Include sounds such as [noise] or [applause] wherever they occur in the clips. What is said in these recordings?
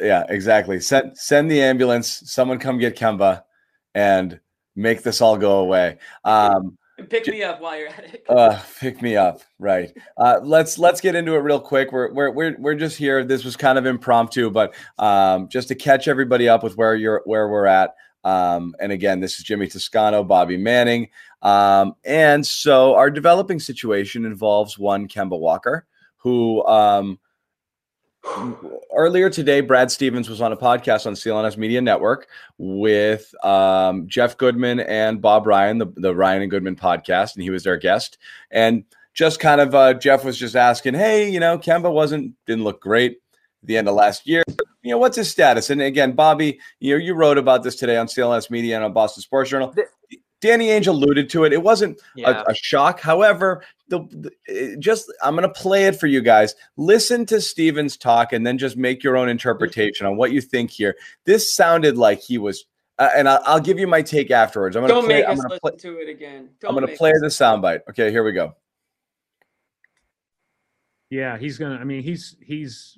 yeah, exactly. Send send the ambulance. Someone come get Kemba and make this all go away. Um, pick me up while you're at it. uh, pick me up, right? Uh, let's let's get into it real quick. We're we're we're we're just here. This was kind of impromptu, but um, just to catch everybody up with where you're where we're at. Um, and again, this is Jimmy Toscano, Bobby Manning, um, and so our developing situation involves one Kemba Walker, who um, earlier today, Brad Stevens was on a podcast on CLNS Media Network with um, Jeff Goodman and Bob Ryan, the, the Ryan and Goodman podcast, and he was their guest. And just kind of, uh, Jeff was just asking, hey, you know, Kemba wasn't, didn't look great at the end of last year. You know, what's his status? And again, Bobby, you know, you wrote about this today on CLNS Media and on Boston Sports Journal. Danny Ainge alluded to it. It wasn't Yeah. a, a shock. However, the, the just I'm going to play it for you guys. Listen to Stevens talk, and then just make your own interpretation on what you think here. This sounded like he was, uh, and I'll, I'll give you my take afterwards. I'm going to Don't play. make I'm us going to listen play. to it again. I'm going to play us- the soundbite. Okay, here we go. Yeah, he's gonna. I mean, he's he's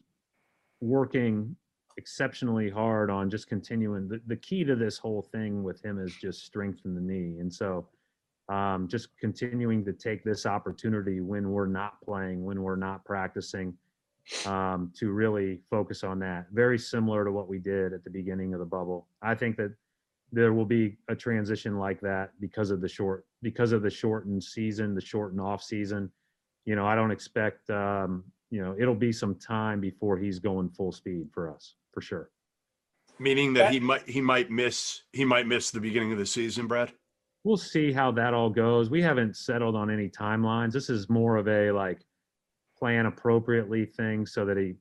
working exceptionally hard on just continuing. The, the key to this whole thing with him is just strength in the knee, and so um, just continuing to take this opportunity when we're not playing, when we're not practicing, um, to really focus on that. Very similar to what we did at the beginning of the bubble. I think that there will be a transition like that because of the short because of the shortened season, the shortened off season you know, I don't expect, um, you know, it'll be some time before he's going full speed for us, for sure. Meaning that he might he might miss he might miss the beginning of the season, Brad. We'll see how that all goes. We haven't settled on any timelines. This is more of a like plan appropriately thing so that he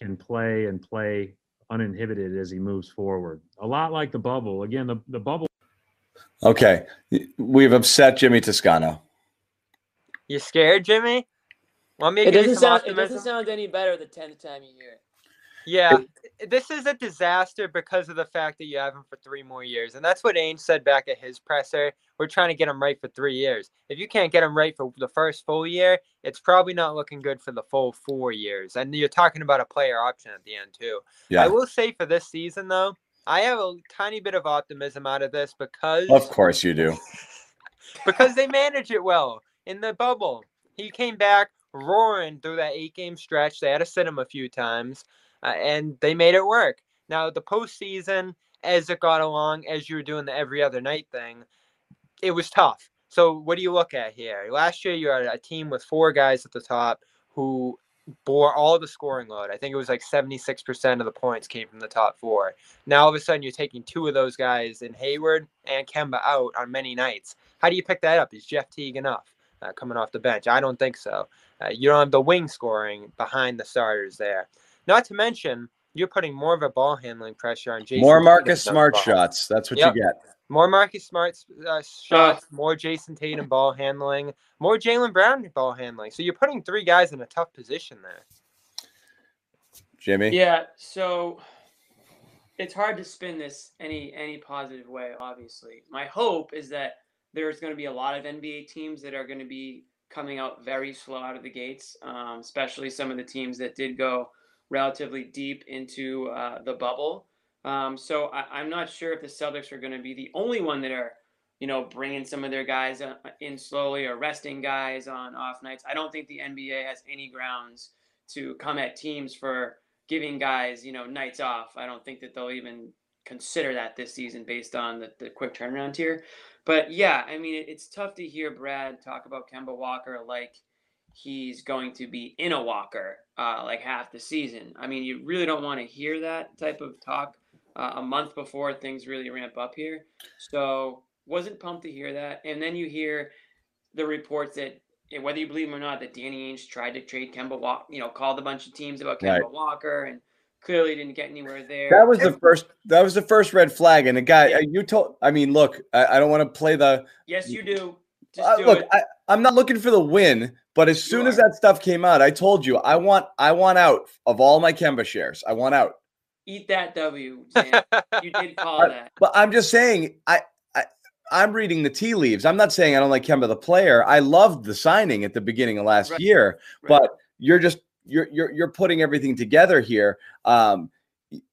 can play and play uninhibited as he moves forward. A lot like the bubble. Again, the, the bubble Okay, we've upset Jimmy Toscano. You scared, Jimmy? Want me to It doesn't some sound. It doesn't sound any better the tenth time you hear it. Yeah, this is a disaster because of the fact that you have him for three more years, and that's what Ainge said back at his presser. We're trying to get him right for three years. If you can't get him right for the first full year, it's probably not looking good for the full four years. And you're talking about a player option at the end too. Yeah, I will say for this season though, I have a tiny bit of optimism out of this because of course you do. [laughs] because they manage it well in the bubble. He came back roaring through that eight game stretch. They had to sit him a few times, uh, and they made it work. Now, the postseason, as it got along, as you were doing the every other night thing, it was tough. So, what do you look at here? Last year, you had a team with four guys at the top who bore all the scoring load. I think it was like 76% of the points came from the top four. Now, all of a sudden, you're taking two of those guys in Hayward and Kemba out on many nights. How do you pick that up? Is Jeff Teague enough uh, coming off the bench? I don't think so. Uh, you don't have the wing scoring behind the starters there. Not to mention, you're putting more of a ball handling pressure on Jayson. More Marcus than Smart shots. That's what Yep. you get. More Marcus Smart uh, shots, more Jayson Tatum ball handling, more Jaylen Brown ball handling. So you're putting three guys in a tough position there. Jimmy. Yeah. So it's hard to spin this any any positive way. Obviously, my hope is that there's going to be a lot of NBA teams that are going to be coming out very slow out of the gates, um, especially some of the teams that did go relatively deep into uh, the bubble. Um, so I, I'm not sure if the Celtics are going to be the only one that are you know, bringing some of their guys uh, in slowly or resting guys on off nights. I don't think the NBA has any grounds to come at teams for giving guys, you know, nights off. I don't think that they'll even consider that this season based on the, the quick turnaround here. But yeah, I mean, it, it's tough to hear Brad talk about Kemba Walker like he's going to be in a Walker uh, like half the season. I mean, you really don't want to hear that type of talk uh, a month before things really ramp up here. So wasn't pumped to hear that. And then you hear the reports that whether you believe them or not, that Danny Ainge tried to trade Kemba Walker, you know, called a bunch of teams about Kemba right. Walker and clearly didn't get anywhere there. That was the first. That was the first red flag. And the guy yeah. you told. I mean, look, I, I don't want to play the. Yes, you do. Uh, do look, I, am not looking for the win, but as soon as that stuff came out, I told you I want. I want out of all my Kemba shares. I want out. Eat that W. [laughs] you did call that. But I'm just saying. I I'm reading the tea leaves. I'm not saying I don't like Kemba the player. I loved the signing at the beginning of last right. year, right. but you're just you're you're you're putting everything together here. Um,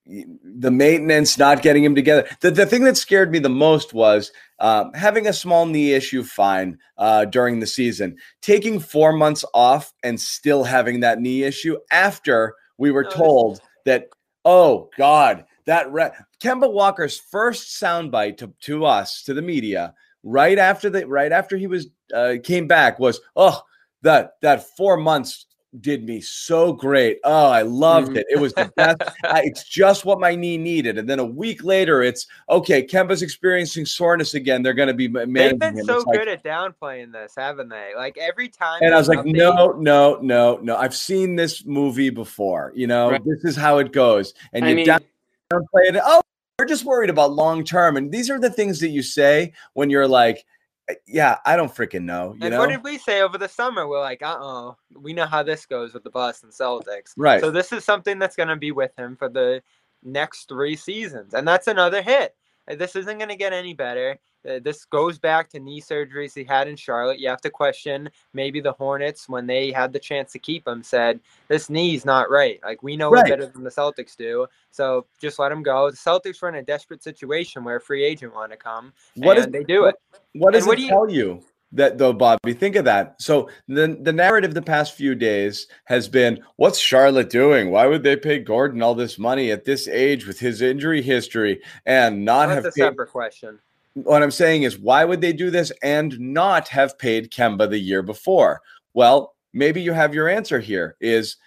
the maintenance, not getting him together. The, the thing that scared me the most was um, having a small knee issue, fine, uh, during the season. Taking four months off and still having that knee issue after we were told that, oh, God, that re- Kemba Walker's first soundbite to, to us, to the media, right after the right after he was uh, came back was, oh, that that four months did me so great. Oh, I loved mm-hmm. it. It was the best. I, it's just what my knee needed. And then a week later, it's okay. Kemba's experiencing soreness again. They're going to be managing They've been him. so it's good like, at downplaying this, haven't they? Like every time. And I was like, no, no, no, no. I've seen this movie before. You know, right. this is how it goes. And I you mean, downplay it. Oh, we're just worried about long term. And these are the things that you say when you're like, yeah, I don't freaking know. You and know? what did we say over the summer? We're like, uh oh, we know how this goes with the Boston Celtics. Right. So this is something that's going to be with him for the next three seasons. And that's another hit. This isn't going to get any better. Uh, this goes back to knee surgeries he had in Charlotte. You have to question maybe the Hornets when they had the chance to keep him said this knee's not right. Like we know right. better than the Celtics do, so just let him go. The Celtics were in a desperate situation where a free agent wanted to come, what and is, they do what, it. What does what it do you, tell you? That though, Bobby, think of that. So the the narrative the past few days has been, what's Charlotte doing? Why would they pay Gordon all this money at this age with his injury history and not That's have a paid- separate question what I'm saying is, why would they do this and not have paid Kemba the year before? Well, maybe you have your answer here is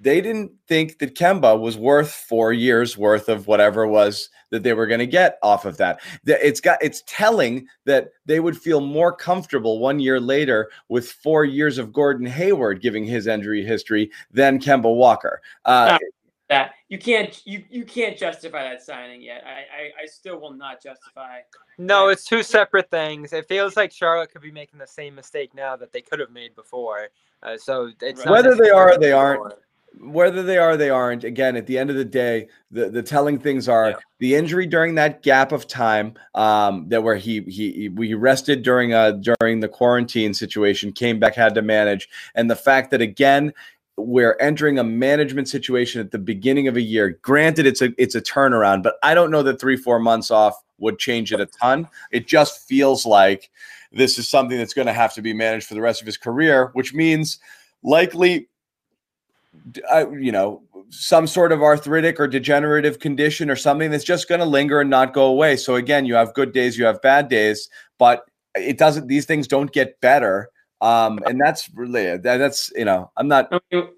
they didn't think that Kemba was worth four years worth of whatever was that they were going to get off of that. It's got it's telling that they would feel more comfortable one year later with four years of Gordon Hayward giving his injury history than Kemba Walker. Uh, that you can't you you can't justify that signing yet. I I, I still will not justify. No, that. it's two separate things. It feels like Charlotte could be making the same mistake now that they could have made before. Uh, so it's right. whether they are or they aren't. Whether they are, they aren't. Again, at the end of the day, the, the telling things are yeah. the injury during that gap of time, um, that where he he we rested during a during the quarantine situation, came back, had to manage, and the fact that again we're entering a management situation at the beginning of a year. Granted, it's a it's a turnaround, but I don't know that three four months off would change it a ton. It just feels like this is something that's going to have to be managed for the rest of his career, which means likely, you know, some sort of arthritic or degenerative condition or something that's just going to linger and not go away. So again, you have good days, you have bad days, but it doesn't. These things don't get better um, and that's really that, that's you know I'm not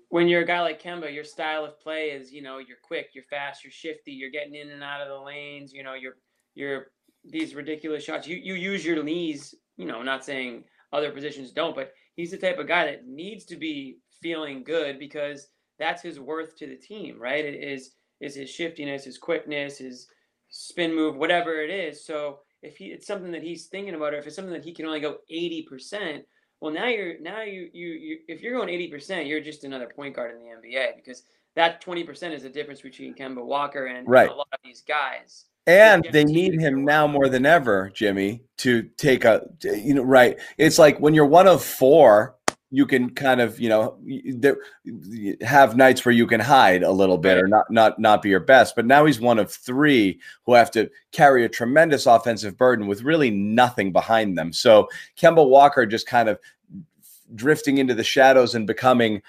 when you're a guy like Kemba, your style of play is you know you're quick, you're fast, you're shifty, you're getting in and out of the lanes. You know you're you're these ridiculous shots. You you use your knees. You know, not saying other positions don't, but he's the type of guy that needs to be feeling good because that's his worth to the team, right? It is is his shiftiness, his quickness, his spin move, whatever it is. So if he it's something that he's thinking about, or if it's something that he can only go eighty percent well, now you're now you you you if you're going eighty percent, you're just another point guard in the NBA because that twenty percent is the difference between Kemba Walker and, right. a lot of these guys. And they need him now more than ever, Jimmy, to take a you know right. It's like when you're one of four, you can kind of you know y- there, y- have nights where you can hide a little bit or not not not be your best. But now he's one of three who have to carry a tremendous offensive burden with really nothing behind them. So Kemba Walker just kind of drifting into the shadows and becoming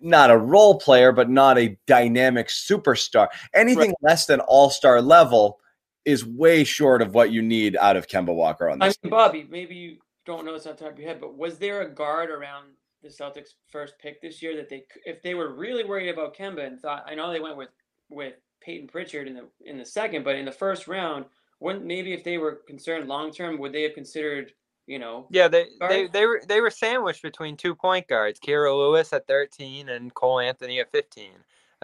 not a role player, but not a dynamic superstar. Anything less than all star level is way short of what you need out of Kemba Walker on I mean, Bobby, maybe you don't know this off the top of your head, but was there a guard around the Celtics' first pick this year that they, if they were really worried about Kemba and thought, I know they went with with Payton Pritchard in the in the second, but in the first round, wouldn't maybe if they were concerned long term, would they have considered, you know, Yeah, they, they they were they were sandwiched between two point guards, Kira Lewis at 13 and Cole Anthony at 15.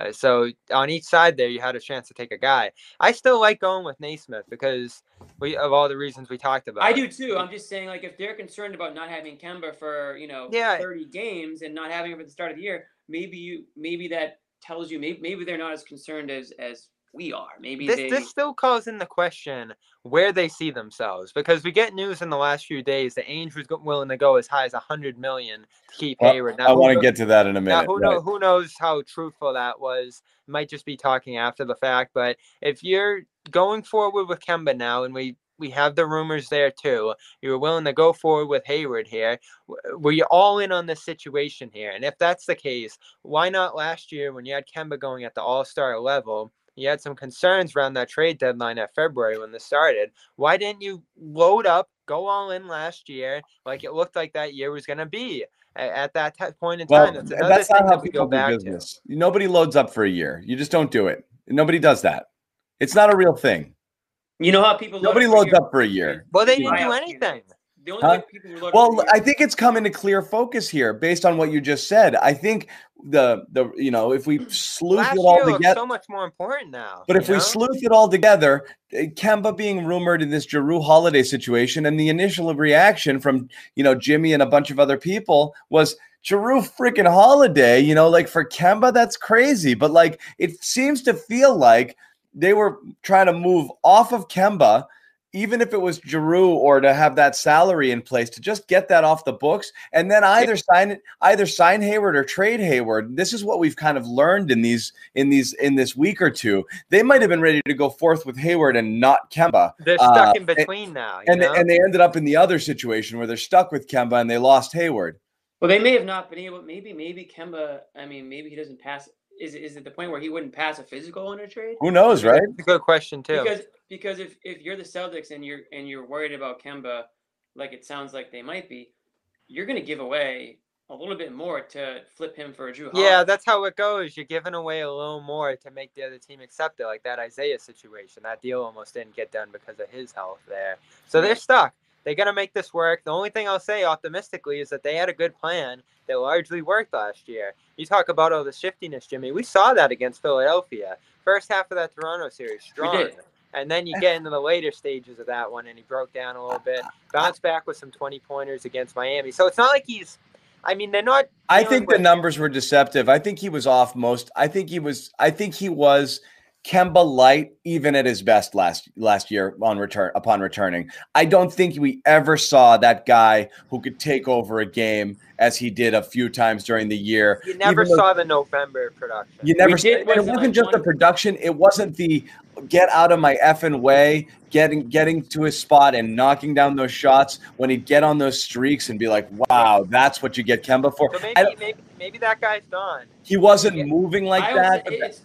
Uh, so on each side there, you had a chance to take a guy. I still like going with Nesmith because we of all the reasons we talked about. I do too. I'm just saying, like, if they're concerned about not having Kemba for you know Yeah. 30 games and not having him at the start of the year, maybe you maybe that tells you maybe maybe they're not as concerned as as we are. Maybe This they. this still calls in the question where they see themselves because we get news in the last few days that Ainge was willing to go as high as 100 million to keep Well, Hayward. I want to get to that in a Now, minute. who, right. know, who knows how truthful that was? Might just be talking after the fact. But if you're going forward with Kemba now, and we we have the rumors there too, you were willing to go forward with Hayward here. Were you all in on this situation here? And if that's the case, why not last year when you had Kemba going at the All Star level? You had some concerns around that trade deadline at February when this started. Why didn't you load up, go all in last year, like it looked like that year was going to be at, at that ti- point in Well, time? That's another that's thing not how that people go do back to. business. Nobody loads up for a year. You just don't do it. Nobody does that. It's not a real thing. You know how people load Nobody up loads your- up for a year. Well, they didn't do buyout anything. The only Huh? people Well, I think it's come into clear focus here based on what you just said. I think the the you know if we [clears throat] sleuth Last it all together, so much more important now. but if you we sleuth it all together, eh, Kemba being rumored in this Jrue Holiday situation, and the initial reaction from you know Jimmy and a bunch of other people was Jrue freaking Holiday. You know, like for Kemba, that's crazy. But like it seems to feel like they were trying to move off of Kemba. Even if it was Jrue or to have that salary in place to just get that off the books and then either sign it, either sign Hayward or trade Hayward. This is what we've kind of learned in these in these in this week or two. They might have been ready to go forth with Hayward and not Kemba. they're stuck Uh, in between now. And they, know? and they ended up in the other situation where they're stuck with Kemba and they lost Hayward. Well, they may have not been able. Maybe, maybe Kemba. I mean, maybe he doesn't pass. Is it- is it the point where he wouldn't pass a physical in a trade? Who knows, right? It's a good question too. Because because if if you're the Celtics and you're and you're worried about Kemba, like it sounds like they might be, you're going to give away a little bit more to flip him for a Jrue. yeah, that's how it goes. You're giving away a little more to make the other team accept it, like that Isaiah situation. That deal almost didn't get done because of his health there. So they're stuck. They're gonna make this work. The only thing I'll say optimistically is that they had a good plan that largely worked last year. You talk about all the shiftiness, Jimmy. We saw that against Philadelphia. First half of that Toronto series, strong. And then you [laughs] get into the later stages of that one, and he broke down a little bit. Bounced back with some twenty pointers against Miami. So it's not like he's. I mean, they're not. I think the numbers were deceptive. I think he was off most. I think he was. I think he was Kemba light even at his best last last year on return upon returning. I don't think we ever saw that guy who could take over a game as he did a few times during the year. You never though- saw the November production. You never. Did- it was it wasn't like just the production. It wasn't the get out of my effing way, getting getting to his spot and knocking down those shots when he'd get on those streaks and be like, "Wow, that's what you get Kemba for." So maybe, maybe, maybe that guy's gone. he wasn't moving like I that.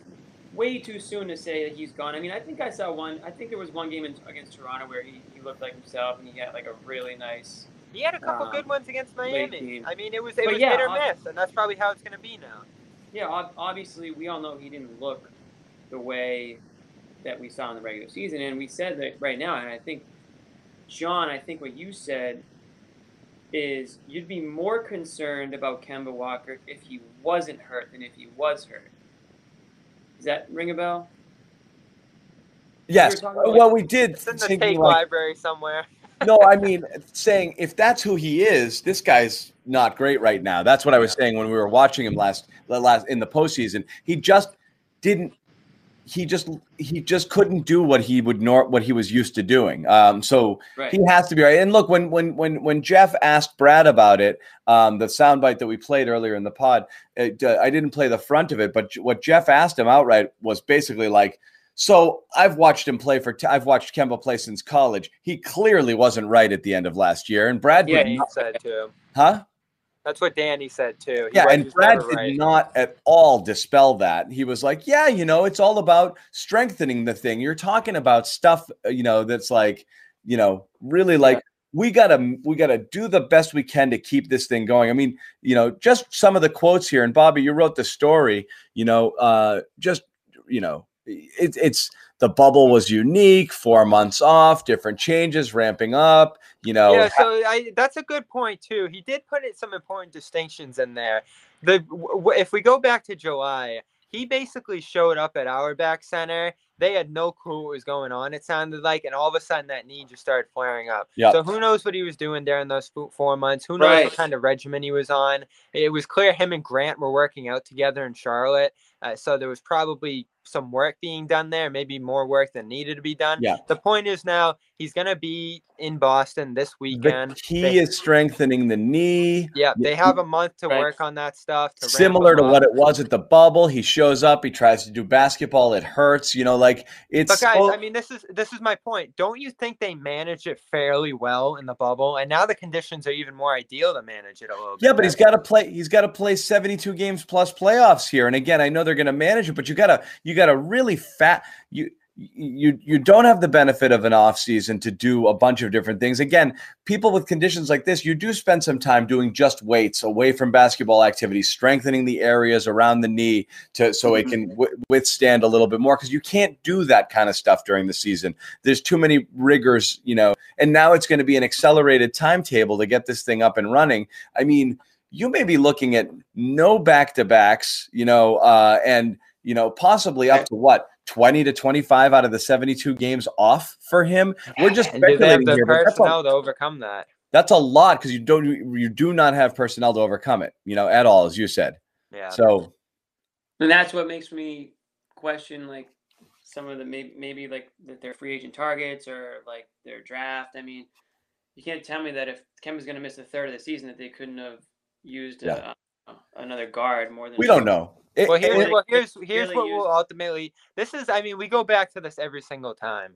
Way too soon to say that he's gone. I mean, I think I saw one. I think there was one game in, against Toronto where he, he looked like himself and he had like a really nice. He had a couple Uh, good ones against Miami. I mean, it was it But was yeah, hit or miss, and that's probably how it's going to be now. Yeah, ob- obviously we all know he didn't look the way that we saw in the regular season, and we said that right now. And I think, John, I think what you said is you'd be more concerned about Kemba Walker if he wasn't hurt than if he was hurt. Does that ring a bell? yes. we were talking uh, about- Well, we did. It's in the thinking tape like- library somewhere. [laughs] no, I mean saying if that's who he is, this guy's not great right now. That's what I was saying when we were watching him last last in the postseason. He just didn't he just he just couldn't do what he would nor what he was used to doing. Um, so Right. he has to be right. And look, when when when when Jeff asked Brad about it, um, the soundbite that we played earlier in the pod, it, uh, I didn't play the front of it, but what Jeff asked him outright was basically like. So I've watched him play for. T- I've watched Kemba play since college. He clearly wasn't right at the end of last year, and Brad Yeah, he not, said too. huh? That's what Danny said too. He Yeah, and Brad did right. not at all dispel that. He was like, "Yeah, you know, it's all about strengthening the thing. You're talking about stuff, uh, you know, that's like, you know, really like we gotta we gotta do the best we can to keep this thing going. I mean, you know, just some of the quotes here. And Bobby, you wrote the story. You know, uh, just you know, it, it's the bubble was unique. Four months off, different changes, ramping up. You know, Yeah, so I, that's a good point too. He did put in some important distinctions in there. The w- w- if we go back to July, he basically showed up at Auerbach Center. They had no clue what was going on. It sounded like, and all of a sudden that knee just started flaring up. Yeah. So who knows what he was doing during those four months? Who knows Right. what kind of regimen he was on? It was clear him and Grant were working out together in Charlotte. Uh, so there was probably some work being done there, maybe more work than needed to be done. Yeah. The point is now he's going to be in Boston this the weekend. key They- is strengthening the knee. yeah, they have a month to work on that stuff. To similar to them what it was at the bubble. He shows up, he tries to do basketball, it hurts. You know, like it's But guys, so- I mean, this is this is my point. Don't you think they managed it fairly well in the bubble? And now the conditions are even more ideal to manage it a little. yeah, bit but he's got to play. He's got to play seventy-two games plus playoffs here. And again, I know they're going to manage it, but you got to you got to really fat you. You you don't have the benefit of an off season to do a bunch of different things. Again, people with conditions like this, you do spend some time doing just weights away from basketball activities, strengthening the areas around the knee to so it can mm-hmm. w- withstand a little bit more because you can't do that kind of stuff during the season. There's too many rigors, you know. And now it's going to be an accelerated timetable to get this thing up and running. I mean, you may be looking at no back to backs, you know, uh, and you know possibly up to what 20 to 25 out of the 72 games off for him. We're just And do they have the here, personnel a, to overcome that? that's a lot because you don't you do not have personnel to overcome it, you know, at all, as you said. Yeah. So And that's what makes me question like some of the maybe, maybe like that their free agent targets or like their draft. I mean, you can't tell me that if Kemba's going to miss a third of the season that they couldn't have used Yeah. uh, another guard more than we don't know. It- well, here's it- well, here's here's really what will ultimately. This is, I mean, we go back to this every single time.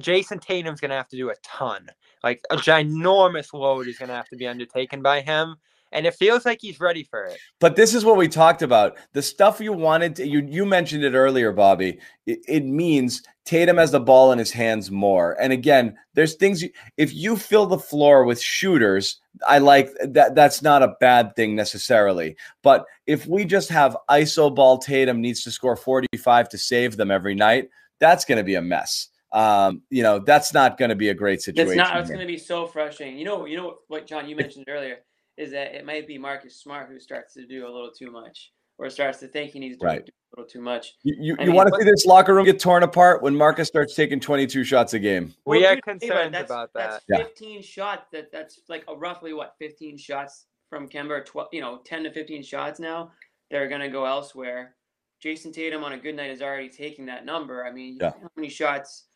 Jayson Tatum's gonna have to do a ton, like a ginormous load is gonna have to be undertaken by him, and it feels like he's ready for it. But this is what we talked about. The stuff you wanted to, you you mentioned it earlier, Bobby. It, it means Tatum has the ball in his hands more. And again, there's things you, if you fill the floor with shooters, I like that that's not a bad thing necessarily. But if we just have ISO ball Tatum needs to score 45 to save them every night, that's going to be a mess. Um, you know, that's not going to be a great situation. It's not. It's going to be so frustrating. You know. You know what, John? You mentioned earlier is that it might be Marcus Smart who starts to do a little too much, or starts to think he needs to Right. do a little too much. You, you, you mean, want to see this locker room get torn apart when Marcus starts taking 22 shots a game. We Well, are you think about concerned that's- about that. That's Yeah. 15 shots. That that's like a roughly what 15 shots from Kemba. 12, you know, 10 to 15 shots now. They're gonna go elsewhere. Jayson Tatum on a good night is already taking that number. I mean, Yeah. how many shots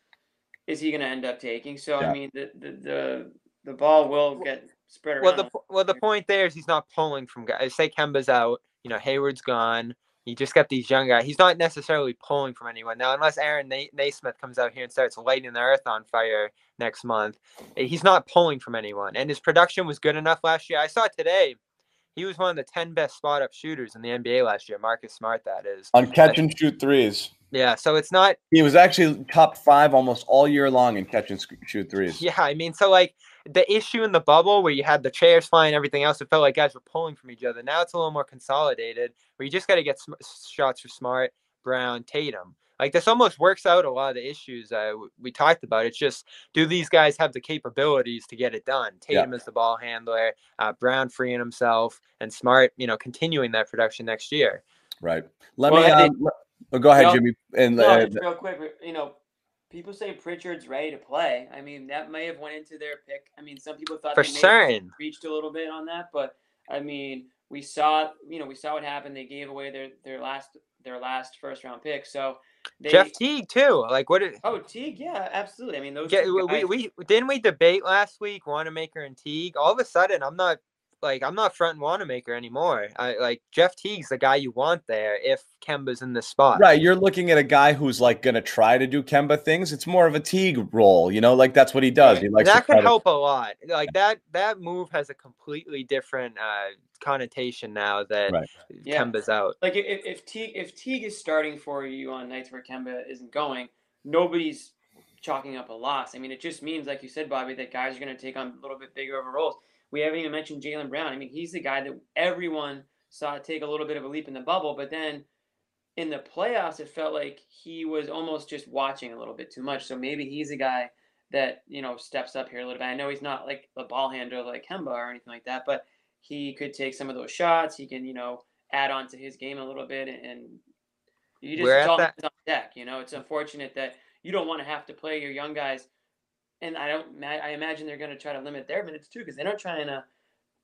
is he gonna end up taking? So Yeah. I mean, the, the the the ball will get spread around. Well, the well the point there is he's not pulling from guys. Say Kemba's out, you know Hayward's gone. You just got these young guys. He's not necessarily pulling from anyone now, unless Aaron Na- Nesmith comes out here and starts lighting the earth on fire next month. eh, He's not pulling from anyone, and his production was good enough last year. I saw today. He was one of the ten best spot up shooters in the NBA last year. Marcus Smart, that is. On catch and shoot threes. Yeah, so it's not He was actually top five almost all year long in catch and sc- shoot threes. Yeah, I mean, so like the issue in the bubble where you had the chairs flying, and everything else, it felt like guys were pulling from each other. Now it's a little more consolidated, where you just got to get sm- shots for Smart, Brown, Tatum. Like this almost works out a lot of the issues uh, we talked about. It's just do these guys have the capabilities to get it done? Yeah. Tatum is the ball handler, uh, Brown freeing himself, and Smart, you know, continuing that production next year. Right. Let Well, me. Um, let- oh, go ahead, No, Jimmy. And No, uh, real quick, you know, people say Pritchard's ready to play. I mean, that may have went into their pick. I mean, some people thought For they certain. reached a little bit on that, but I mean, we saw, you know, we saw what happened. They gave away their their last their last first round pick. So They, Jeff Teague too. Like what? Did, Oh, Teague, yeah, absolutely. I mean, those get, two we, we didn't we debate last week Wanamaker and Teague. All of a sudden, I'm not like I'm not fronting Wanamaker anymore. I like Jeff Teague's the guy you want there if Kemba's in this spot. Right, you're looking at a guy who's like going to try to do Kemba things. It's more of a Teague role, you know, like that's what he does. He likes to that try could to- help a lot. Like that that move has a completely different uh, connotation now that Right. Yeah. Kemba's out. like if, if Teague if Teague is starting for you on nights where Kemba isn't going, nobody's chalking up a loss. I mean, it just means, like you said, Bobby, that guys are going to take on a little bit bigger of a roles. We haven't even mentioned Jaylen Brown. I mean, he's the guy that everyone saw take a little bit of a leap in the bubble, but then in the playoffs, it felt like he was almost just watching a little bit too much. So maybe he's a guy that you know steps up here a little bit. I know he's not like the ball handler like Kemba or anything like that, but he could take some of those shots. He can you know add on to his game a little bit, and, and you just We're it's at all that- on deck. You know, it's unfortunate that you don't want to have to play your young guys, and I don't. I imagine they're going to try to limit their minutes too because they're not trying to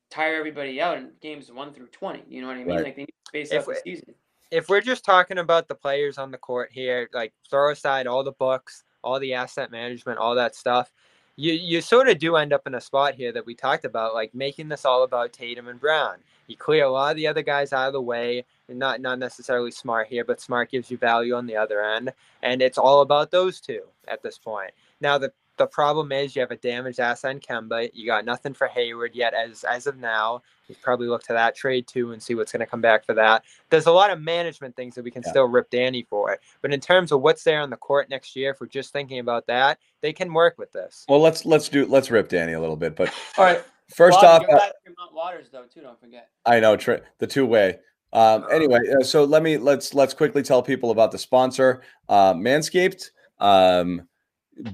tire everybody out in games one through twenty. You know what I mean? Right. Like they need to space out the season. If we're just talking about the players on the court here, like throw aside all the books, all the asset management, all that stuff, you you sort of do end up in a spot here that we talked about, like making this all about Tatum and Brown. You clear a lot of the other guys out of the way, and not not necessarily smart here, but smart gives you value on the other end, and it's all about those two at this point. Now the the problem is you have a damaged asset in Kemba. You got nothing for Hayward yet as as of now. You probably look to that trade too and see what's going to come back for that. There's a lot of management things that we can Yeah. still rip Danny for, but in terms of what's there on the court next year, if we're just thinking about that, they can work with this. Well, let's let's do let's rip Danny a little bit, but [laughs] all right. First First off, uh, Mount Waters though too. Don't forget. I know tri- the two way. Um, anyway, uh, so let me let's let's quickly tell people about the sponsor, uh, Manscaped. Um,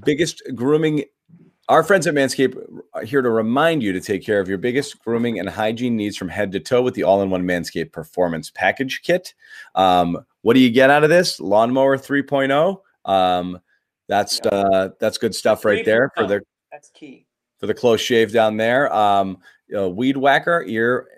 biggest grooming. Our friends at Manscaped are here to remind you to take care of your biggest grooming and hygiene needs from head to toe with the all-in-one Manscaped Performance Package Kit. Um, what do you get out of this? Lawnmower 3.0. Um, that's uh, that's good stuff right there for 3.0. their That's key. for the close shave down there. Um, weed whacker, ear,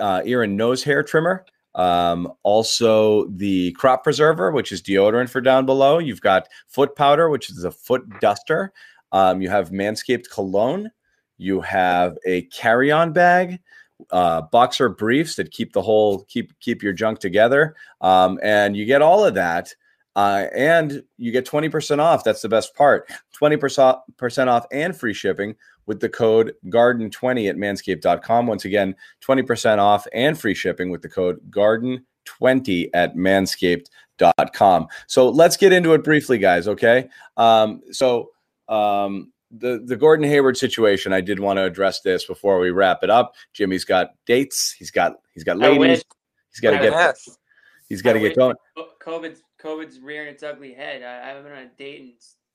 uh, ear and nose hair trimmer. Um, also the crop preserver, which is deodorant for down below. You've got foot powder, which is a foot duster. Um, you have Manscaped cologne. You have a carry-on bag, uh, boxer briefs that keep the whole keep keep your junk together. Um, and you get all of that. Uh, and you get 20% off. That's the best part. 20% off and free shipping with the code GARDEN20 at manscaped.com. Once again, 20% off and free shipping with the code GARDEN20 at manscaped.com. So let's get into it briefly, guys. Okay. Um, so um, the, the Gordon Hayward situation, I did want to address this before we wrap it up. Jimmy's got dates. He's got, he's got ladies. He's got to get, he's got to get going. COVID's COVID's rearing its ugly head. I, I haven't been on a date in,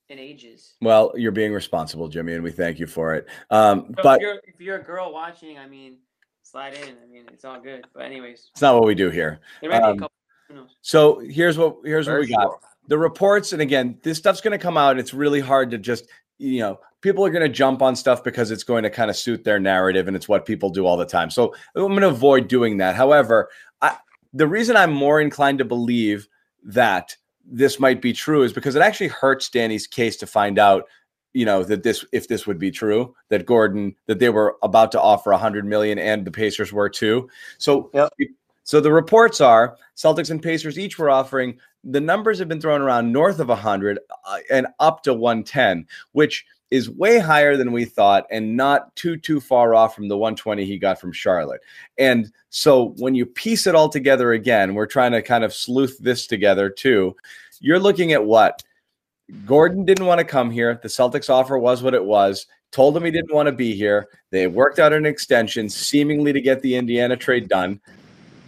in ages. Well, you're being responsible, Jimmy, and we thank you for it. Um, So but if you're if you're a girl watching, I mean, slide in. I mean, it's all good. But anyways, it's not what we do here. there might be Um, a couple. So here's what here's what For we got. sure. The reports, and again, this stuff's going to come out, it's really hard to just you know people are going to jump on stuff because it's going to kind of suit their narrative, and it's what people do all the time. So I'm going to avoid doing that. However, I, the reason I'm more inclined to believe that this might be true is because it actually hurts Danny's case to find out you know that this if this would be true that Gordon that they were about to offer a 100 million and the Pacers were too. So Yep. so the reports are Celtics and Pacers each were offering the numbers have been thrown around north of a 100 uh, and up to 110, which is way higher than we thought and not too too far off from the 120 he got from Charlotte. And so when you piece it all together again, we're trying to kind of sleuth this together too. You're looking at what Gordon didn't want to come here. The Celtics offer was what it was. Told him he didn't want to be here. They worked out an extension, seemingly to get the Indiana trade done.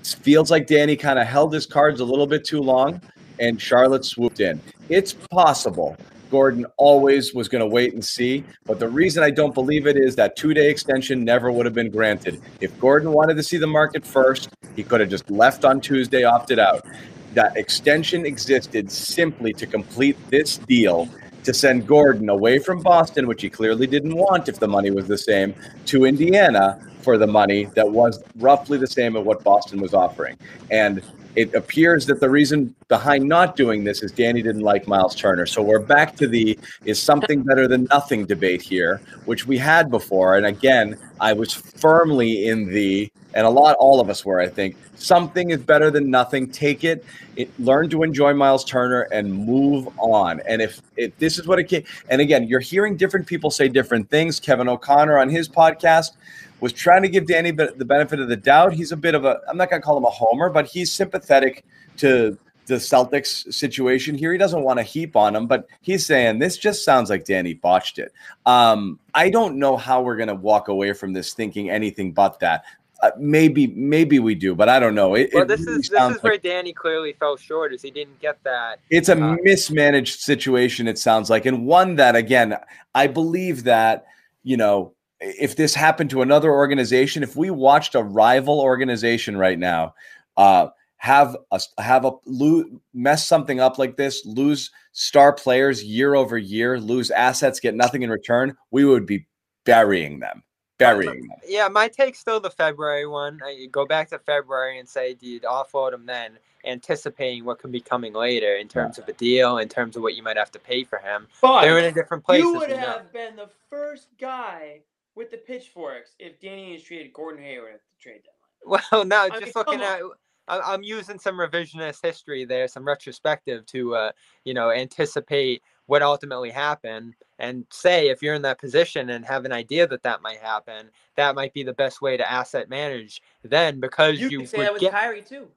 Feels like Danny kind of held his cards a little bit too long, and Charlotte swooped in. It's possible Gordon always was going to wait and see, but the reason I don't believe it is that two day extension never would have been granted. If Gordon wanted to see the market first, he could have just left on Tuesday, opted out. That extension existed simply to complete this deal to send Gordon away from Boston, which he clearly didn't want if the money was the same, to Indiana for the money that was roughly the same at what Boston was offering. And it appears that the reason behind not doing this is Danny didn't like Miles Turner. So we're back to the is something better than nothing debate here, which we had before. And again, I was firmly in the, and a lot, all of us were, I think, something is better than nothing. Take it, it learn to enjoy Miles Turner and move on. And if, if this is what it can, and again, you're hearing different people say different things. Kevin O'Connor on his podcast was trying to give Danny the benefit of the doubt. He's a bit of a, I'm not going to call him a homer, but he's sympathetic to the Celtics situation here. He doesn't want to heap on him, but he's saying this just sounds like Danny botched it. Um, I don't know how we're going to walk away from this thinking anything but that. Uh, maybe, maybe we do, but I don't know. It, well, this really is this is where Danny clearly fell short, is he didn't get that. it's a uh, mismanaged situation. It sounds like, and one that again, I believe that you know if this happened to another organization, if we watched a rival organization right now uh, have a have a lo- mess something up like this, lose star players year over year, lose assets, get nothing in return, we would be burying them, burying them. Yeah, my take's still the February one. I go back to February and say, do you offload him then, anticipating what could be coming later in terms of a deal, in terms of what you might have to pay for him. But They're in a different place. you would we know. have been the first guy with the pitchforks if Danny has traded Gordon Hayward at the trade deadline. Well, [laughs] no, I just mean, looking at. I'm using some revisionist history there, some retrospective to, uh, you know, anticipate what ultimately happened and say if you're in that position and have an idea that that might happen, that might be the best way to asset manage. Then because You, you, say would that with get, Kyrie too.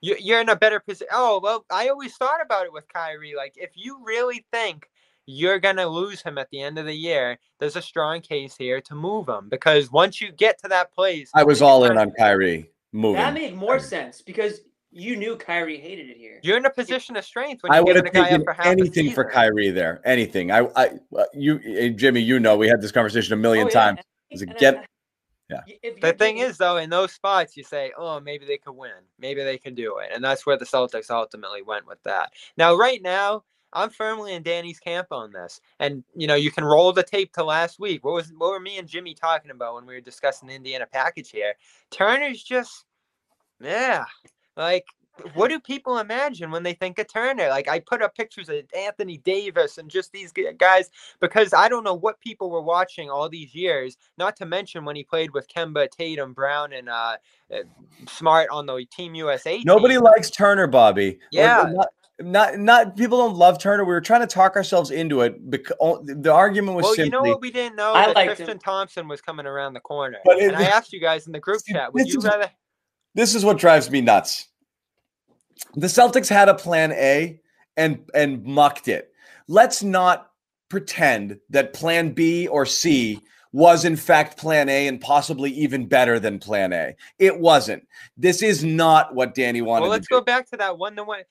you, you're in a better position. Oh well, I always thought about it with Kyrie. Like if you really think you're gonna lose him at the end of the year, there's a strong case here to move him because once you get to that place, I was all in on Kyrie moving. That made more sense because you knew Kyrie hated it here. you're in a position of strength when I you're would have taken up for half a anything for season. Kyrie there. Anything. I, I, uh, you, uh, Jimmy, you know, we had this conversation a million Oh, yeah, times. and- Is it and get? Yeah. The thing is, though, in those spots, you say, "Oh, maybe they could win. Maybe they can do it," and that's where the Celtics ultimately went with that. Now, right now, I'm firmly in Danny's camp on this, and you know, you can roll the tape to last week. What was what were me and Jimmy talking about when we were discussing the Indiana package here? Turner's just, yeah, like. What do people imagine when they think of Turner? Like I put up pictures of Anthony Davis and just these guys because I don't know what people were watching all these years. Not to mention when he played with Kemba, Tatum, Brown, and uh, uh, Smart on the Team USA. Nobody team. likes Turner, Bobby. Yeah. Not, not, not people don't love Turner. We were trying to talk ourselves into it. Because the argument was Well, simply. you know what we didn't know I that Tristan him. Thompson was coming around the corner, But it- and I asked you guys in the group See, chat, would this you is- rather? this is what drives me nuts. The Celtics had a plan A and and mucked it. Let's not pretend that plan B or C was in fact plan A and possibly even better than plan A. It wasn't. This is not what Danny wanted Well, let's to do. go back to that one to one.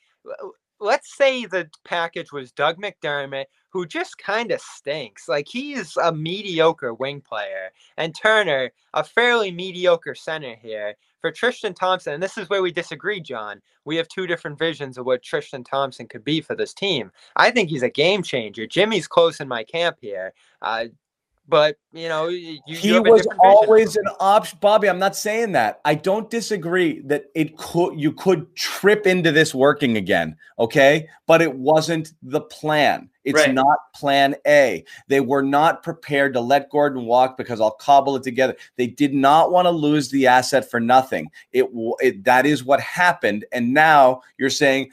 Let's say the package was Doug McDermott, who just kind of stinks. Like he's a mediocre wing player, and Turner, a fairly mediocre center here. For Tristan Thompson, and this is where we disagree, John. We have two different visions of what Tristan Thompson could be for this team. I think he's a game changer. Jimmy's close in my camp here. Uh, but you know, you, you he a was vision. always an option bobby i'm not saying that. I don't disagree that it could you could trip into this working again okay? But it wasn't the plan. It's Right. not plan a. They were not prepared to let gordon walk because i'll cobble it together. They did not want to lose the asset for nothing. It, it that is what happened and now you're saying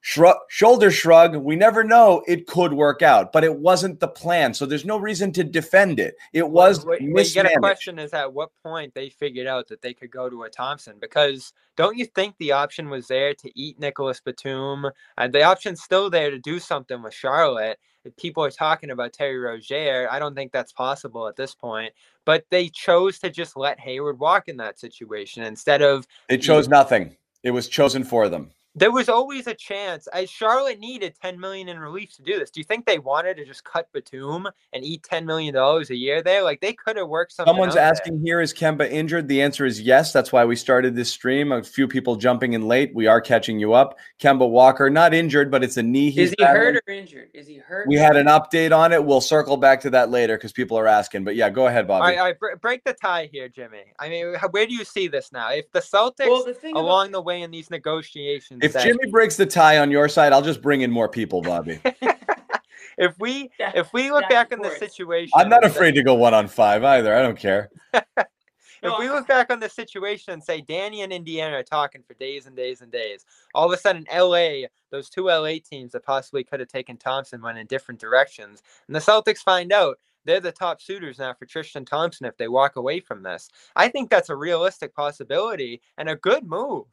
shrug, shoulder shrug. We never know. It could work out, but it wasn't the plan. So there's no reason to defend it. It was what you get a question is at what point they figured out that they could go to a Thompson because don't you think the option was there to eat Nicolas Batum? And the option's still there to do something with Charlotte. If People are talking about Terry Rozier. I don't think that's possible at this point. But they chose to just let Hayward walk in that situation instead of They chose nothing. It was chosen for them. There was always a chance. I, Charlotte needed 10 million in relief to do this. Do you think they wanted to just cut Batum and eat 10 million dollars a year there? Like they could have worked something. Someone's out there. asking here, is Kemba injured? The answer is yes. That's why we started this stream. A few people jumping in late. We are catching you up. Kemba Walker, not injured, but it's a knee. He's Is he battling. hurt or injured? Is he hurt? We had an update on it. We'll circle back to that later because people are asking. But yeah, go ahead, All Bobby. right, all right, br- break the tie here, Jimmy. I mean, where do you see this now? If the Celtics Well, the thing about- along the way in these negotiations, if say- Jimmy breaks the tie on your side, I'll just bring in more people, Bobby. [laughs] if we That- if we look back on the situation, I'm not and say- afraid to go one on five either. I don't care. No, [laughs] if we look back on the situation and say Danny and Indiana are talking for days and days and days, all of a sudden LA, those two LA teams that possibly could have taken Thompson went in different directions, and the Celtics find out they're the top suitors now for Tristan Thompson if they walk away from this. I think that's a realistic possibility and a good move.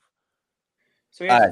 So I-.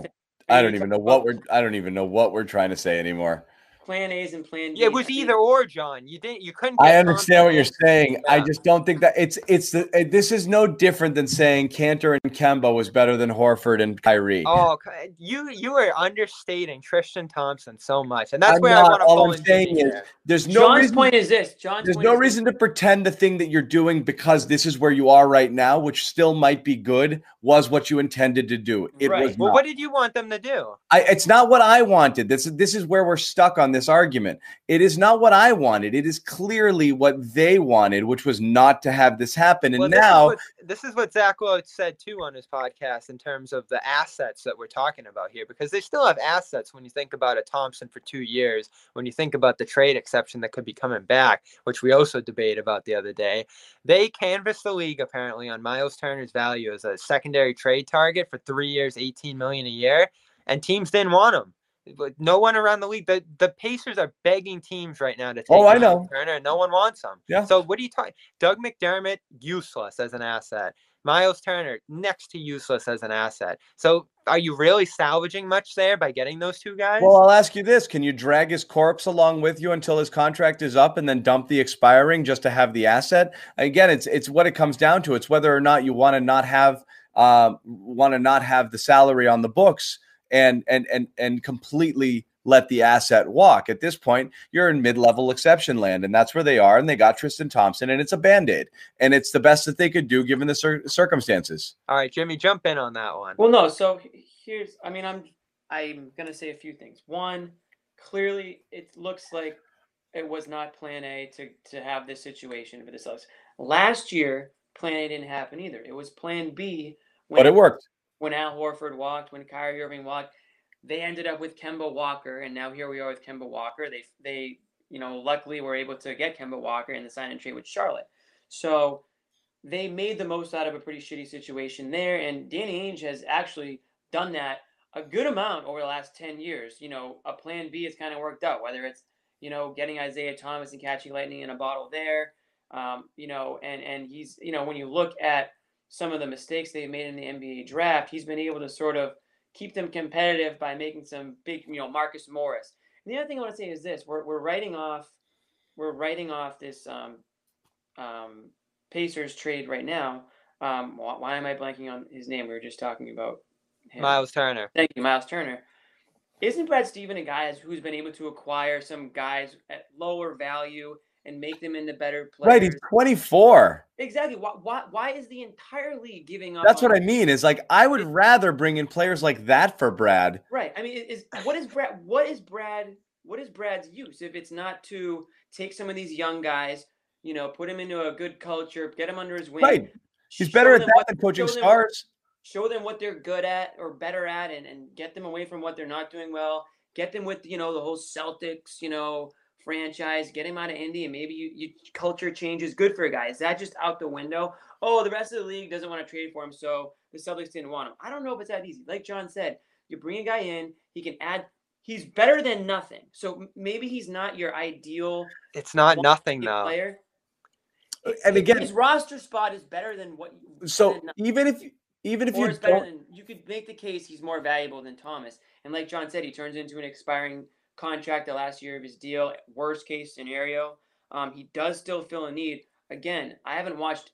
I don't even know what we're. I don't even know what we're trying to say anymore. Plan A's and Plan B. Yeah, it was either or, John. You didn't. You couldn't. I understand what you're and- saying. I just don't think that it's it's the it- this is no different than saying Kanter and Kemba was better than Horford and Kyrie. Oh, c- you you are understating Tristan Thompson so much, and that's I'm where not. I want to All pull I'm in saying is here. There's no John's reason. point is this. John's There's point no is this. reason to pretend the thing that you're doing because this is where you are right now, which still might be good, was what you intended to do. It Right. was Well, not. what did you want them to do? I, it's not what I wanted. This this is where we're stuck on this argument. It is not what I wanted. It is clearly what they wanted, which was not to have this happen. And Well, now, this is, what, this is what Zach Lowe said too on his podcast in terms of the assets that we're talking about here, because they still have assets when you think about a Thompson for two years, when you think about the trade exception that could be coming back, which we also debated about the other day. They canvassed the league apparently on Myles Turner's value as a secondary trade target for three years, 18 million a year, and teams didn't want him. But no one around the league. The, the Pacers are begging teams right now to take Oh, I Myles know. Turner, no one wants him. Yeah. So what are you talking? Doug McDermott, useless as an asset. Myles Turner, next to useless as an asset. So are you really salvaging much there by getting those two guys? well, I'll ask you this: Can you drag his corpse along with you until his contract is up, and then dump the expiring just to have the asset? Again, it's it's what it comes down to. It's whether or not you want to not have um, want to not have the salary on the books and and and and completely let the asset walk. At this point, you're in mid-level exception land, and that's where they are. And they got Tristan Thompson, and it's a band-aid, and it's the best that they could do given the cir- circumstances. All right, Jimmy, jump in on that one. Well, no. So here's, I mean, I'm, I'm gonna say a few things. One, clearly, it looks like it was not Plan A to to have this situation for the Celtics. Last year, Plan A didn't happen either. It was Plan B. When, But it worked. When Al Horford walked, when Kyrie Irving walked, they ended up with Kemba Walker, and now here we are with Kemba Walker. They they you know luckily were able to get Kemba Walker in the sign and trade with Charlotte. So they made the most out of a pretty shitty situation there. And Danny Ainge has actually done that a good amount over the last 10 years. You know, a plan B has kind of worked out, whether it's, you know, getting Isaiah Thomas and catching lightning in a bottle there. Um, you know, and and he's, you know, when you look at some of the mistakes they made in the NBA draft, he's been able to sort of keep them competitive by making some big, you know, Marcus Morris. And the other thing I want to say is this: we're we're writing off, we're writing off this um, um, Pacers trade right now. Um, why, why am I blanking on his name? We were just talking about him. Myles Turner. Thank you, Myles Turner. Isn't Brad Steven a guy who's been able to acquire some guys at lower value and make them into better players? Right, he's 24. Exactly. Why, why, why is the entire league giving up? That's what I mean. Is like I would rather bring in players like that for Brad. Right. I mean, is what is Brad? What is Brad? What is Brad's use if it's not to take some of these young guys, you know, put him into a good culture, get him under his wing. Right. He's better at them that what- than coaching show them- stars. show them what they're good at or better at and, and get them away from what they're not doing well get them with you know the whole celtics you know franchise get him out of indy and maybe you, you culture change is good for a guy. Is that just out the window? Oh the rest of the league doesn't want to trade for him so the celtics didn't want him. I don't know if it's that easy. Like john said you bring a guy in he can add he's better than nothing. So maybe he's not your ideal It's not nothing though. player. And again, his roster spot is better than what you so even if even if or you don't, than you could make the case he's more valuable than Thomas. And like John said, he turns into an expiring contract the last year of his deal. Worst case scenario, um, he does still fill a need. Again, I haven't watched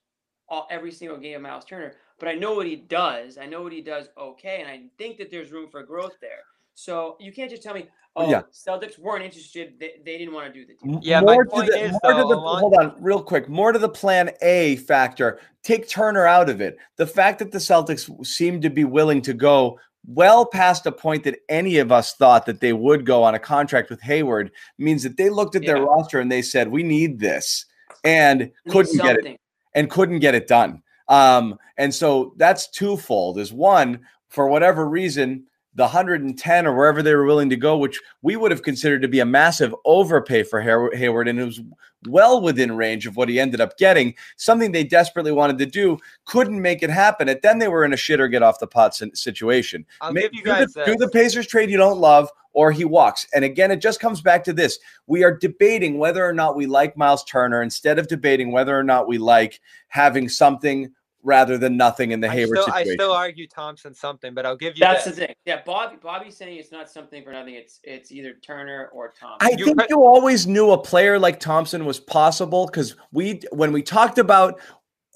all, every single game of Myles Turner, but I know what he does. I know what he does okay, and I think that there's room for growth there. So you can't just tell me, oh, Yeah. Celtics weren't interested. They, they didn't want to do the deal. Yeah, my more to point the, is, more to the along- hold on real quick more to the plan a factor take turner out of it the fact that the celtics seem to be willing to go well past a point that any of us thought that they would go on a contract with hayward means that they looked at their roster and they said we need this and We couldn't get it and couldn't get it done. Um, and so that's twofold. Is one for whatever reason, the 110 or wherever they were willing to go, which we would have considered to be a massive overpay for Hayward, and it was well within range of what he ended up getting. Something they desperately wanted to do, couldn't make it happen. And then they were in a shit or get off the pot situation. I'll Ma- give you do the- do the. Pacers trade you don't love, or he walks. And again, it just comes back to this: we are debating whether or not we like Myles Turner instead of debating whether or not we like having something rather than nothing in the I Hayward still, I still argue Thompson something, but I'll give you That's this. the thing. Yeah, Bobby. Bobby's saying it's not something for nothing. It's it's either Turner or Thompson. I You think could- you always knew a player like Thompson was possible because we, when we talked about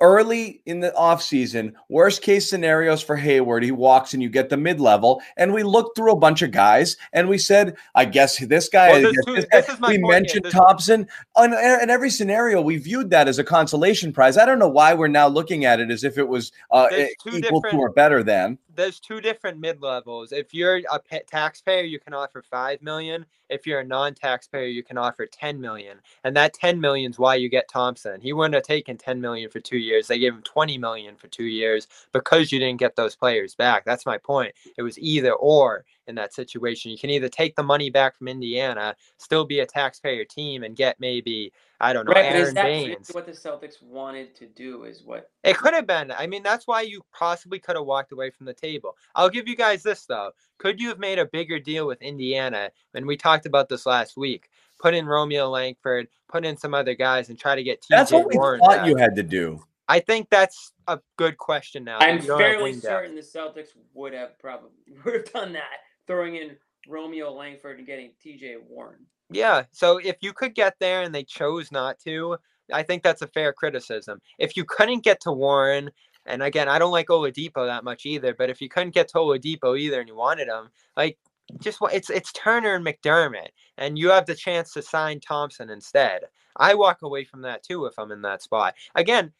early in the offseason, worst case scenarios for Hayward, he walks and you get the mid level. And we looked through a bunch of guys and we said, I guess this guy, Well, I there's guess two- this guy. this is my we mentioned Thompson. On, in every scenario, we viewed that as a consolation prize. I don't know why we're now looking at it as if it was uh, two equal to or better than. there's two different mid levels. If you're a pa- taxpayer, you can offer five million. If you're a non-taxpayer, you can offer ten million, and that ten million is why you get Thompson. He wouldn't have taken ten million for two years. They gave him twenty million for two years because you didn't get those players back. That's my point. It was either or in that situation. You can either take the money back from Indiana, still be a taxpayer team, and get maybe I don't know right, but is that Baynes. what the Celtics wanted to do? Is what It could have been. I mean, that's why you possibly could have walked away from the table. I'll give you guys this though. Could you have made a bigger deal with Indiana? And we talked about this last week. Put in Romeo Langford, put in some other guys, and try to get TJ That's what we Warren. thought back. you had to do. I think that's a good question now. I'm you don't have fairly depth. certain the Celtics would have probably [laughs] would have done that, throwing in Romeo Langford and getting T.J. Warren. Yeah. So if you could get there and they chose not to, I think that's a fair criticism. If you couldn't get to Warren, and again, I don't like Oladipo that much either, but if you couldn't get to Oladipo either and you wanted him, like just it's it's Turner and McDermott, and you have the chance to sign Thompson instead. I walk away from that too if I'm in that spot. Again,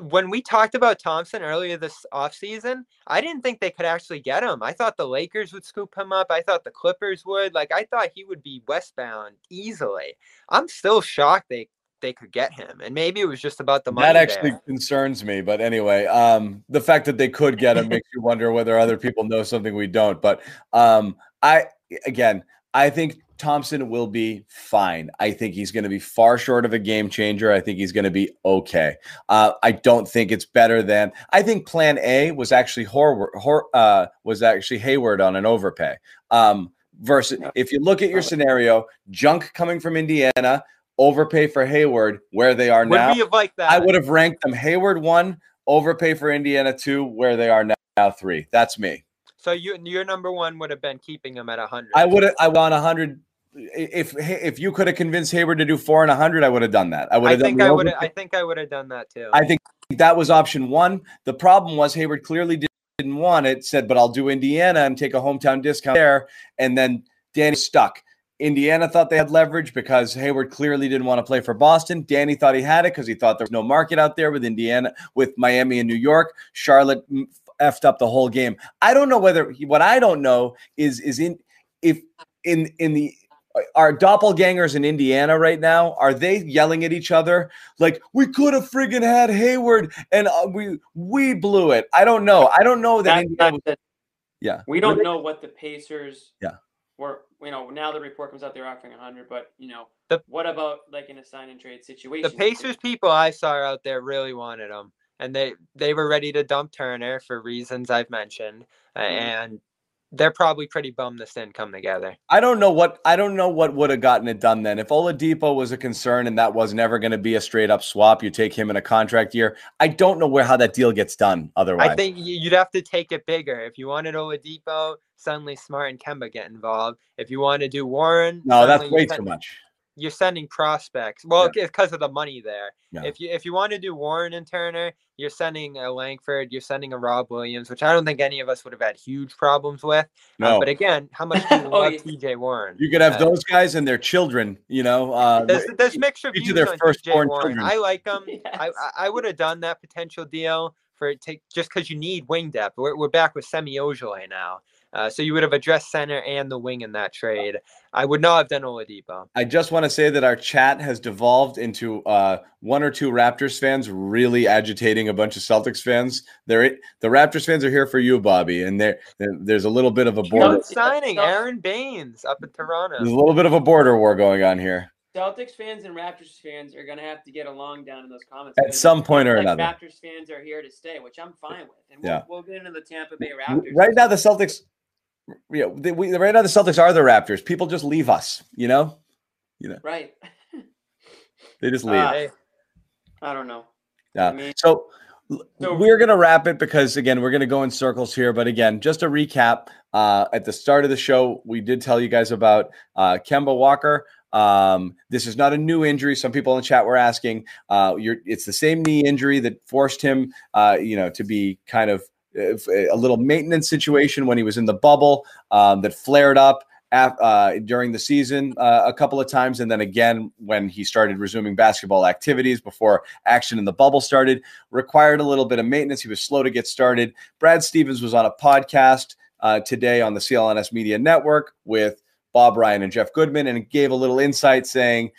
when we talked about Thompson earlier this offseason, I didn't think they could actually get him. I thought the Lakers would scoop him up. I thought the Clippers would. Like I thought he would be westbound easily. I'm still shocked they they could get him. And maybe it was just about the money. That actually there. concerns me. But anyway, um, the fact that they could get him makes you wonder whether other people know something we don't. But um, I again, I think Thompson will be fine. I think he's going to be far short of a game changer. I think he's going to be okay. Uh, I don't think it's better than. I think Plan A was actually Hor, Hor uh, was actually Hayward on an overpay. Um, versus if you look at your scenario, junk coming from Indiana, overpay for Hayward, where they are now. have liked that? I would have ranked them Hayward one, overpay for Indiana two, where they are now, now three. That's me. So you your number one would have been keeping him at hundred. I would have. I want a hundred. If if you could have convinced Hayward to do four and a hundred, I would have done that. I would have done. think I would. I think I would have done that too. I think that was option one. The problem was Hayward clearly did- didn't want it. Said, but I'll do Indiana and take a hometown discount there. And then Danny stuck. Indiana thought they had leverage because Hayward clearly didn't want to play for Boston. Danny thought he had it because he thought there was no market out there with Indiana, with Miami and New York. Charlotte effed up the whole game. I don't know whether what I don't know is is in if in in the our doppelgangers in Indiana right now are they yelling at each other like we could have friggin' had Hayward and uh, we we blew it. I don't know. I don't know that. Indiana was- the- yeah, we don't know what the Pacers. Yeah. Were you know now the report comes out they're offering hundred, but you know The- what about like in a sign and trade situation? the Pacers people I saw out there really wanted him, and they they were ready to dump Turner for reasons I've mentioned, Mm-hmm. and they're probably pretty bummed this didn't come together. I don't know what I don't know what would have gotten it done then. If Oladipo was a concern and that was never going to be a straight up swap, you take him in a contract year. I don't know where how that deal gets done otherwise. I think you'd have to take it bigger. If you wanted Oladipo, suddenly Smart and Kemba get involved. If you want to do Warren, no, that's way too much. You're sending prospects. Well, Yeah. because of the money there. Yeah. If you if you want to do Warren and Turner, you're sending a Langford, you're sending a Rob Williams, which I don't think any of us would have had huge problems with. Uh, No. but again, how much do [laughs] you Oh, love yeah. TJ Warren? You could have Uh, those guys and their children, you know. Uh, There's, there's mixed reviews their on TJ firstborn Warren. children. I like him. [laughs] I, Yes. I, I would have done that potential deal for it take just because you need wing depth. We're, we're back with Semi Ojeleye now. Uh, so you would have addressed center and the wing in that trade. I would not have done Oladipo. I just want to say that our chat has devolved into uh, one or two Raptors fans really agitating a bunch of Celtics fans. They're the Raptors fans are here for you, Bobby, and there there's a little bit of a border. Not signing Aron Baynes up in Toronto. There's a little bit of a border war going on here. Celtics fans and Raptors fans are gonna have to get along down in those comments At some point or like another. Raptors fans are here to stay, which I'm fine with, and we'll, Yeah. we'll get into the Tampa Bay Raptors. Right now, the Celtics, yeah, they, we, right now the Celtics are the Raptors. People just leave us, you know. you know, right? [laughs] They just leave. Ah, Hey, I don't know. Yeah. I mean- so So- we're going to wrap it because, again, we're going to go in circles here. But again, just a recap uh, at the start of the show, we did tell you guys about uh, Kemba Walker. Um, this is not a new injury. Some people in the chat were asking. Uh, you're, it's the same knee injury that forced him, uh, you know, to be kind of uh, a little maintenance situation when he was in the bubble um, that flared up uh, during the season uh, a couple of times, and then again when he started resuming basketball activities before action in the bubble started. Required a little bit of maintenance. He was slow to get started. Brad Stevens was on a podcast uh, today on the CLNS Media Network with Bob Ryan and Jeff Goodman, and gave a little insight saying.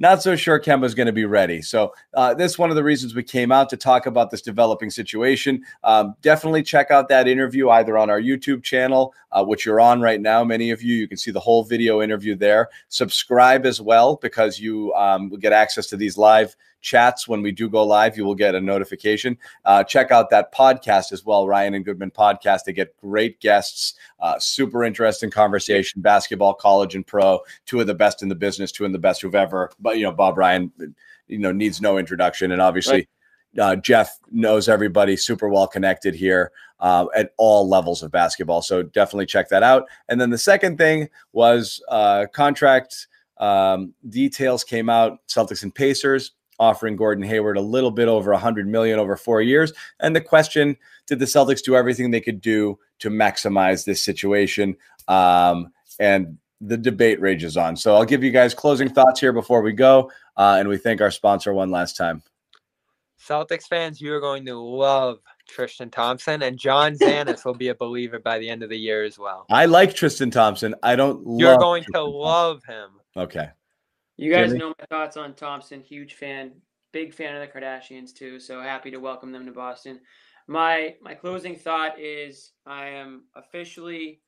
Not so sure Kemba's going to be ready. So, uh, this is one of the reasons we came out to talk about this developing situation. Um, definitely check out that interview either on our YouTube channel, uh, which you're on right now. Many of you, you can see the whole video interview there. Subscribe as well because you um, will get access to these live chats when we do go live. You will get a notification. Uh, check out that podcast as well, Ryan and Goodman podcast. They get great guests, uh, super interesting conversation, basketball, college, and pro. Two of the best in the business, two of the best who've ever. But you know, Bob Ryan, you know, needs no introduction, and obviously. Uh, Jeff knows everybody super well connected here uh, at all levels of basketball. So definitely check that out. And then the second thing was uh, contract um, details came out. Celtics and Pacers offering Gordon Hayward a little bit over 100 million over four years. And the question: Did the Celtics do everything they could do to maximize this situation? Um, and the debate rages on. So I'll give you guys closing thoughts here before we go, uh, and we thank our sponsor one last time. Celtics fans, you are going to love Tristan Thompson, and John Zanis will be a believer by the end of the year as well. I like Tristan Thompson. I don't. You're going to Thompson. love him. Okay. You guys Jimmy? know my thoughts on Thompson. Huge fan, big fan of the Kardashians too. So happy to welcome them to Boston. My my closing thought is I am officially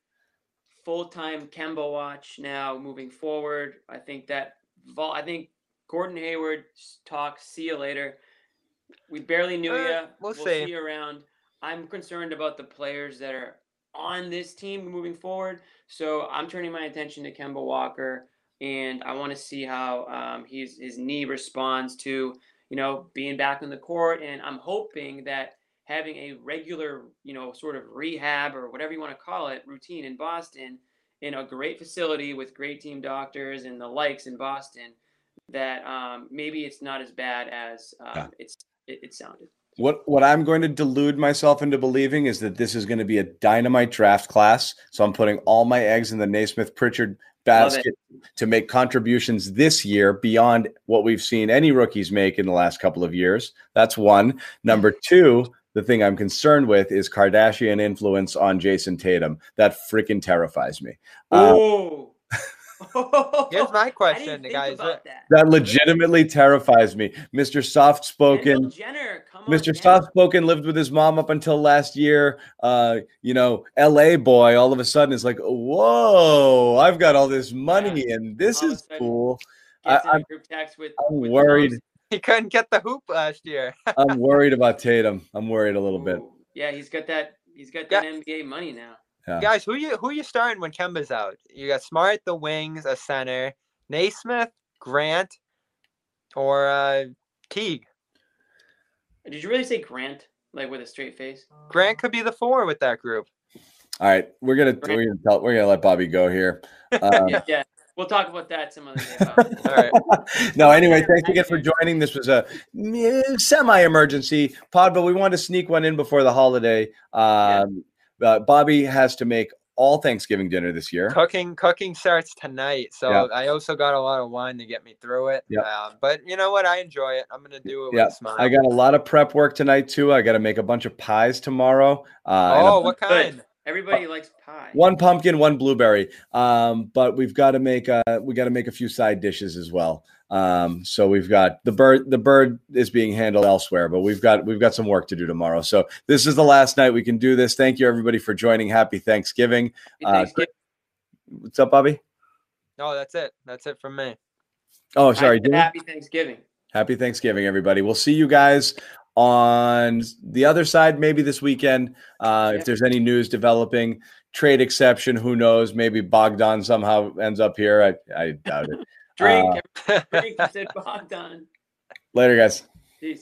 full time Kemba watch now moving forward. I think that vol- I think Gordon Hayward talk. See you later. We barely knew Uh, you. we'll see. see. you around. I'm concerned about the players that are on this team moving forward. So I'm turning my attention to Kemba Walker, and I want to see how um, he's, his knee responds to you know being back on the court. And I'm hoping that having a regular you know sort of rehab or whatever you want to call it routine in Boston in a great facility with great team doctors and the likes in Boston that um, maybe it's not as bad as um, Yeah. it's it, it sounded. What what I'm going to delude myself into believing is that this is going to be a dynamite draft class. So I'm putting all my eggs in the Nesmith Pritchard basket to make contributions this year beyond what we've seen any rookies make in the last couple of years. That's one. Number two, the thing I'm concerned with is Kardashian influence on Jayson Tatum. That freaking terrifies me. Oh. Here's my [laughs] question, guys. about that. that legitimately terrifies me. Mr. Soft spoken. Jenner, Mr. man. Soft spoken lived with his mom up until last year. Uh, you know, LA boy all of a sudden is like, whoa, I've got all this money and this All is cool. Gets I- in a I'm- group text with. I'm with worried. He couldn't get the hoop last year. I'm worried about [laughs] Tatum. I'm worried a little bit. Yeah, he's got that. He's got Yeah. that NBA money now. Yeah. Guys, who you who you starting when Kemba's out? You got Smart, the wings, a center, Nesmith, Grant, or uh, Teague. Did you really say Grant, like with a straight face? Grant could be the four with that group. All right, we're gonna we're gonna tell, we're gonna let Bobby go here. [laughs] Um, Yeah, yeah. We'll talk about that some other day. [laughs] All right. [laughs] no, anyway, thanks again for joining. This was a semi-emergency pod, but we wanted to sneak one in before the holiday. Um, uh, Bobby has to make all Thanksgiving dinner this year. Cooking cooking starts tonight, so Yeah. I also got a lot of wine to get me through it. Yeah. Um, but you know what? I enjoy it. I'm gonna do it Yeah, with a smile. I got a lot of prep work tonight too. I got to make a bunch of pies tomorrow. Uh, oh, what Good. kind? Everybody likes pie. one pumpkin, one blueberry. Um, but we've got to make uh we got to make a few side dishes as well. Um, so we've got the bird. The bird is being handled elsewhere, but we've got we've got some work to do tomorrow. So this is the last night we can do this. Thank you everybody for joining. Happy Thanksgiving. Hey, Uh, What's up, Bobby? No, that's it. That's it from me. Oh, sorry. said Happy Thanksgiving. Happy Thanksgiving, everybody. We'll see you guys on the other side maybe this weekend. Uh, Yeah. If there's any news developing, trade exception, who knows? Maybe Bogdan somehow ends up here. I, I doubt it. Drink. Uh, [laughs] drink. said Bogdan. Later, guys. Peace.